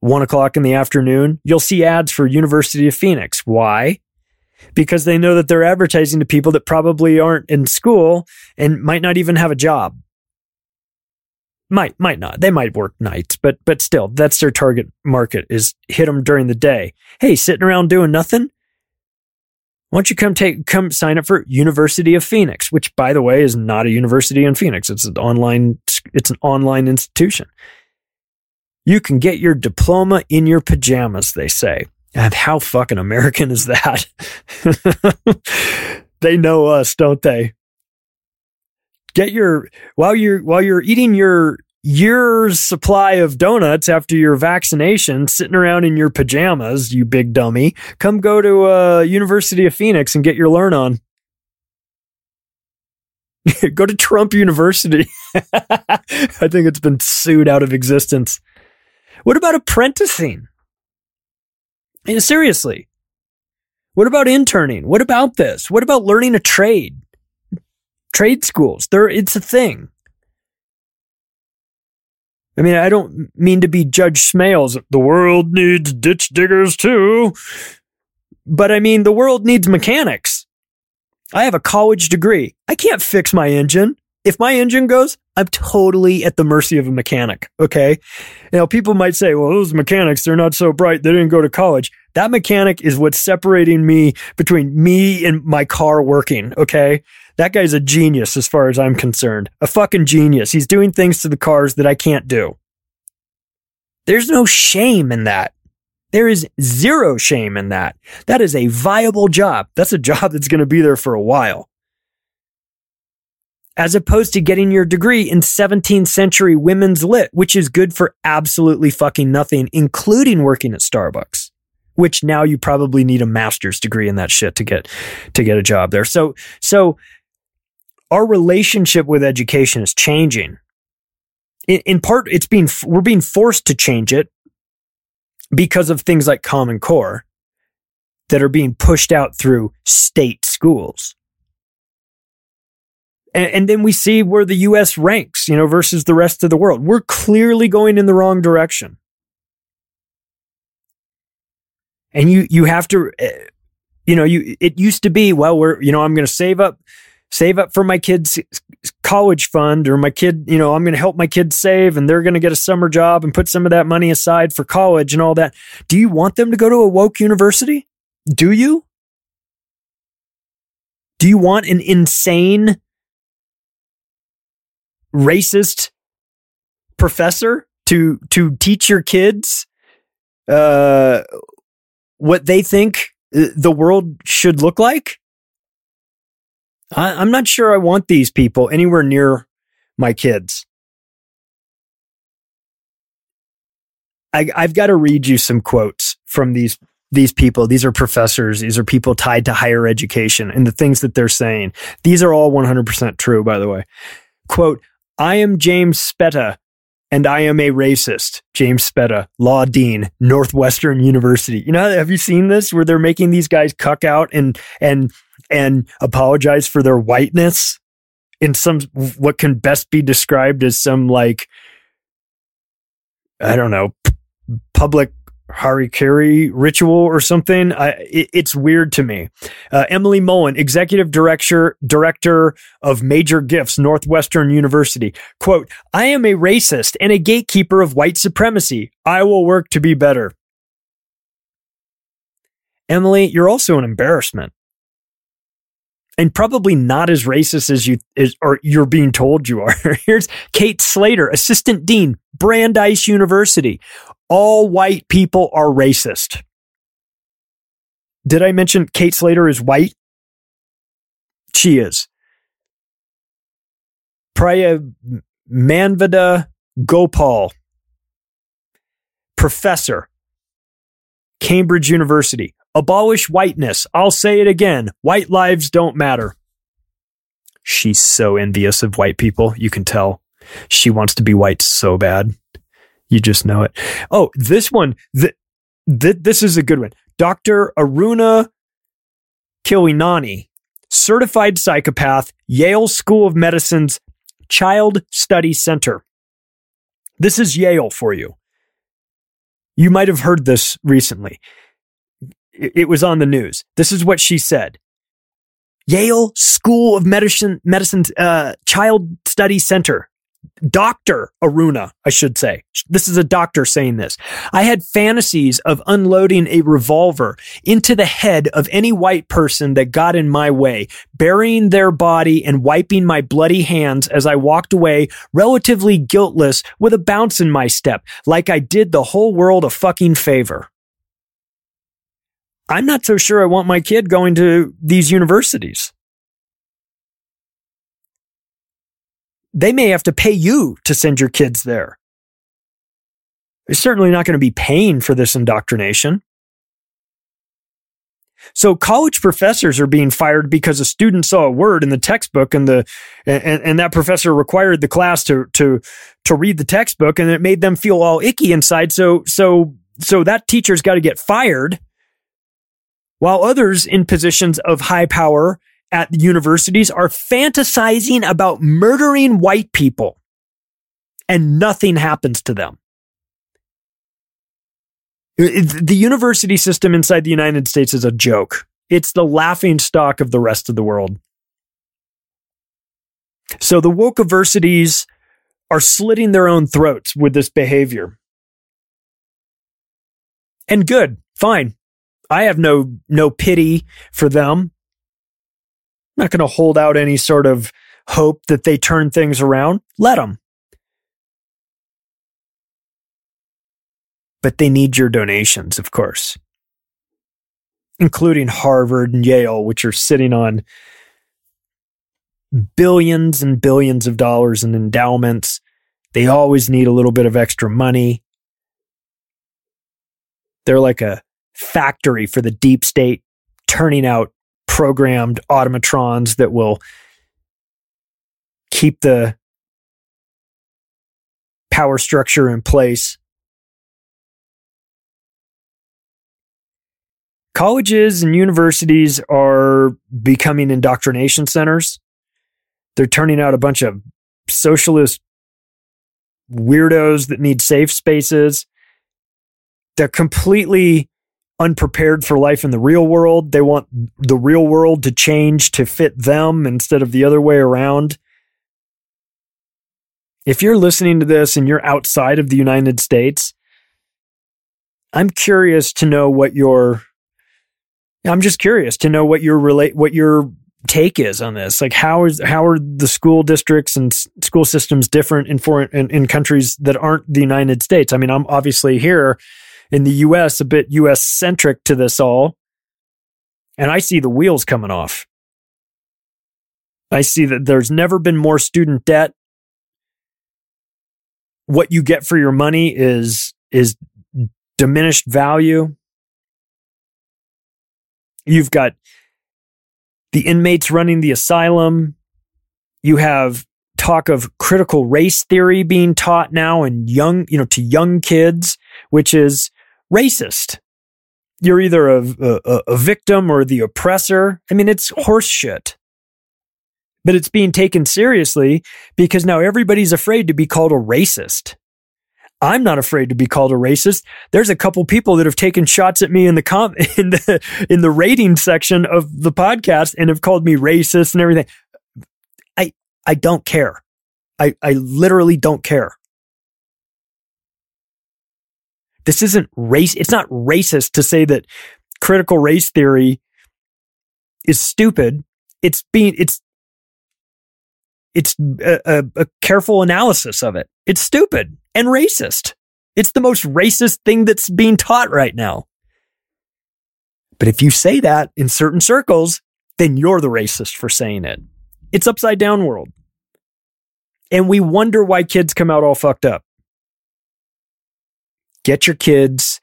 one o'clock in the afternoon, you'll see ads for University of Phoenix. Why? because they know that they're advertising to people that probably aren't in school and might not even have a job. Might might not. They might work nights, but but still, that's their target market is hit them during the day. Hey, sitting around doing nothing? Why don't you come take come sign up for University of Phoenix, which by the way is not a university in Phoenix. It's an online it's an online institution. You can get your diploma in your pajamas, they say. And how fucking American is that? they know us, don't they? Get your while you're while you're eating your year's supply of donuts after your vaccination, sitting around in your pajamas, you big dummy. Come go to uh, University of Phoenix and get your learn on. go to Trump University. I think it's been sued out of existence. What about apprenticing? And seriously, what about interning? What about this? What about learning a trade? Trade schools, it's a thing. I mean, I don't mean to be Judge Smails. The world needs ditch diggers too. But I mean, the world needs mechanics. I have a college degree. I can't fix my engine. If my engine goes, I'm totally at the mercy of a mechanic. Okay. Now, people might say, well, those mechanics, they're not so bright. They didn't go to college. That mechanic is what's separating me between me and my car working. Okay. That guy's a genius as far as I'm concerned. A fucking genius. He's doing things to the cars that I can't do. There's no shame in that. There is zero shame in that. That is a viable job. That's a job that's going to be there for a while. As opposed to getting your degree in 17th century women's lit, which is good for absolutely fucking nothing, including working at Starbucks, which now you probably need a master's degree in that shit to get, to get a job there. So, so our relationship with education is changing. In, in part, it's being, we're being forced to change it because of things like Common Core that are being pushed out through state schools. And, and, then we see where the US ranks, you know, versus the rest of the world. We're clearly going in the wrong direction. And you, you have to, eh, you know, you, it used to be, well, we're, you know, I'm going to save up save up for my kids' college fund or my kid, you know, I'm going to help my kids save and they're going to get a summer job and put some of that money aside for college and all that. Do you want them to go to a woke university? Do you? Do you want an insane, racist professor to to teach your kids uh, what they think uh, the world should look like? I, am not sure I want these people anywhere near my kids. I, I've got to read you some quotes from these these people. These are professors. These are people tied to higher education and the things that they're saying. These are all 100% true, by the way. Quote, I am James Speta and I am a racist. James Speta, law dean, Northwestern University. You know, have you seen this where they're making these guys cuck out and, and and apologize for their whiteness in some what can best be described as some like I don't know p- public hara-kiri ritual or something. I, it, it's weird to me. Uh, Emily Mullen, executive director director of Major Gifts, Northwestern University. Quote: I am a racist and a gatekeeper of white supremacy. I will work to be better. Emily, you're also an embarrassment and probably not as racist as you is, or you're being told you are. Here's Kate Slater, assistant dean, Brandeis University. All white people are racist. Did I mention Kate Slater is white? She is. Priya Manvada Gopal, professor, Cambridge University. Abolish whiteness. I'll say it again. White lives don't matter. She's so envious of white people. You can tell. She wants to be white so bad. You just know it. Oh, this one, th- th- this is a good one. Dr. Aruna Khilanani, certified psychopath, Yale School of Medicine's Child Study Center. This is Yale for you. You might have heard this recently it was on the news. This is what she said. Yale School of Medicine, Medicine, uh, Child Study Center. Dr. Aruna, I should say. This is a doctor saying this. I had fantasies of unloading a revolver into the head of any white person that got in my way, burying their body and wiping my bloody hands as I walked away, relatively guiltless with a bounce in my step, like I did the whole world a fucking favor. I'm not so sure I want my kid going to these universities. They may have to pay you to send your kids there. They're certainly not going to be paying for this indoctrination. So college professors are being fired because a student saw a word in the textbook and the and, and that professor required the class to to to read the textbook and it made them feel all icky inside. So so so that teacher's got to get fired while others in positions of high power at universities are fantasizing about murdering white people and nothing happens to them. The university system inside the United States is a joke. It's the laughing stock of the rest of the world. So the woke universities are slitting their own throats with this behavior. And good, fine. I have no no pity for them. Not going to hold out any sort of hope that they turn things around. Let them. But they need your donations, of course, including Harvard and Yale, which are sitting on billions and billions of dollars in endowments. They always need a little bit of extra money. They're like a factory for the deep state, turning out programmed automatrons that will keep the power structure in place. Colleges and universities are becoming indoctrination centers. They're turning out a bunch of socialist weirdos that need safe spaces. They're completely unprepared for life in the real world. They want the real world to change to fit them instead of the other way around. If you're listening to this and you're outside of the United States, I'm curious to know what your I'm just curious to know what your relate what your take is on this. Like how is how are the school districts and s- school systems different in foreign in, in countries that aren't the United States? I mean, I'm obviously here in the US a bit US centric to this all. And I see the wheels coming off. I see that there's never been more student debt. What you get for your money is is diminished value. You've got the inmates running the asylum. You have talk of critical race theory being taught now and young, you know, to young kids, which is racist. You're either a, a, a victim or the oppressor. I mean, it's horseshit. But it's being taken seriously because now everybody's afraid to be called a racist. I'm not afraid to be called a racist. There's a couple people that have taken shots at me in the com in the in the rating section of the podcast and have called me racist and everything. I I don't care. I I literally don't care. This isn't race. It's not racist to say that critical race theory is stupid. It's being it's it's a, a, a careful analysis of it. It's stupid and racist. It's the most racist thing that's being taught right now. But if you say that in certain circles, then you're the racist for saying it. It's upside down world. And we wonder why kids come out all fucked up. Get your kids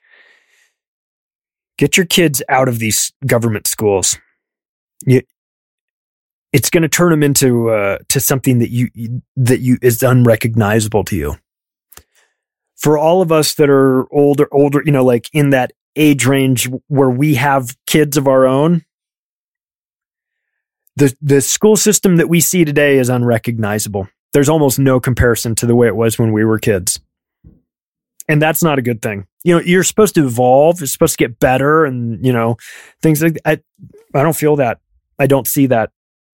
get your kids out of these government schools. You, it's going to turn them into uh, to something that you that you is unrecognizable to you. For all of us that are older, older, you know, like in that age range where we have kids of our own, the the school system that we see today is unrecognizable. There's almost no comparison to the way it was when we were kids. And that's not a good thing. You know, you're supposed to evolve, it's supposed to get better and, you know, things like I I don't feel that. I don't see that.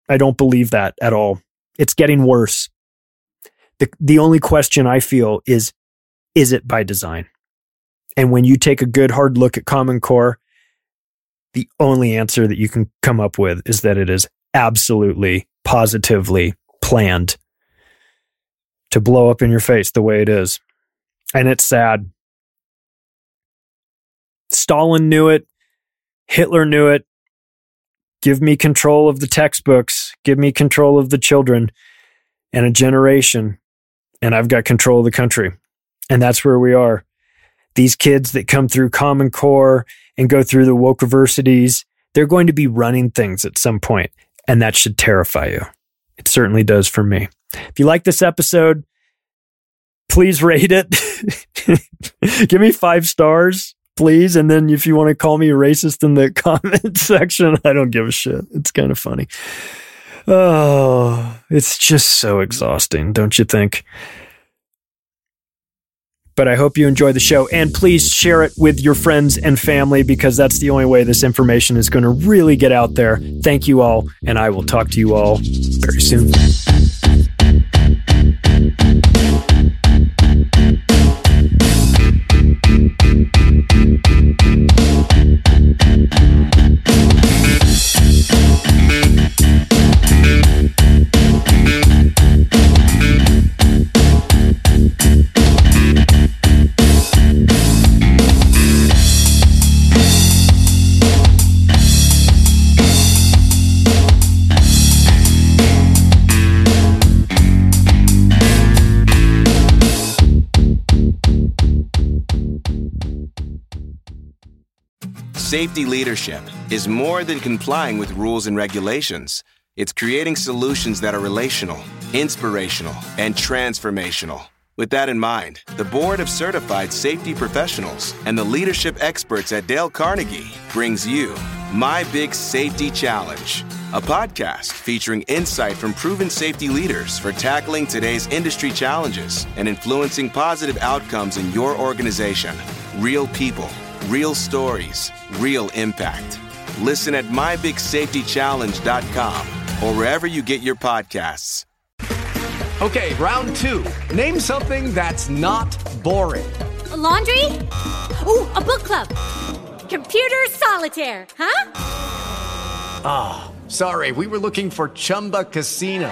I don't believe that at all. It's getting worse. The the only question I feel is is it by design? And when you take a good hard look at Common Core, the only answer that you can come up with is that it is absolutely positively planned to blow up in your face the way it is. And it's sad. Stalin knew it. Hitler knew it. Give me control of the textbooks. Give me control of the children and a generation. And I've got control of the country. And that's where we are. These kids that come through Common Core and go through the woke universities, they're going to be running things at some point, And that should terrify you. It certainly does for me. If you like this episode, please rate it. Give me five stars, please. And then if you want to call me a racist in the comment section, I don't give a shit. It's kind of funny. Oh, it's just so exhausting, don't you think? But I hope you enjoy the show. And please share it with your friends and family because that's the only way this information is going to really get out there. Thank you all. And I will talk to you all very soon. Safety leadership is more than complying with rules and regulations. It's creating solutions that are relational, inspirational, and transformational. With that in mind, the Board of Certified Safety Professionals and the leadership experts at Dale Carnegie brings you My Big Safety Challenge, a podcast featuring insight from proven safety leaders for tackling today's industry challenges and influencing positive outcomes in your organization. Real people, real stories, real impact. Listen at mybigsafetychallenge.com or wherever you get your podcasts. Okay, round two. Name something that's not boring. A laundry? Ooh, a book club. Computer solitaire, huh? Ah, oh, sorry, we were looking for Chumba Casino.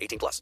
18 plus.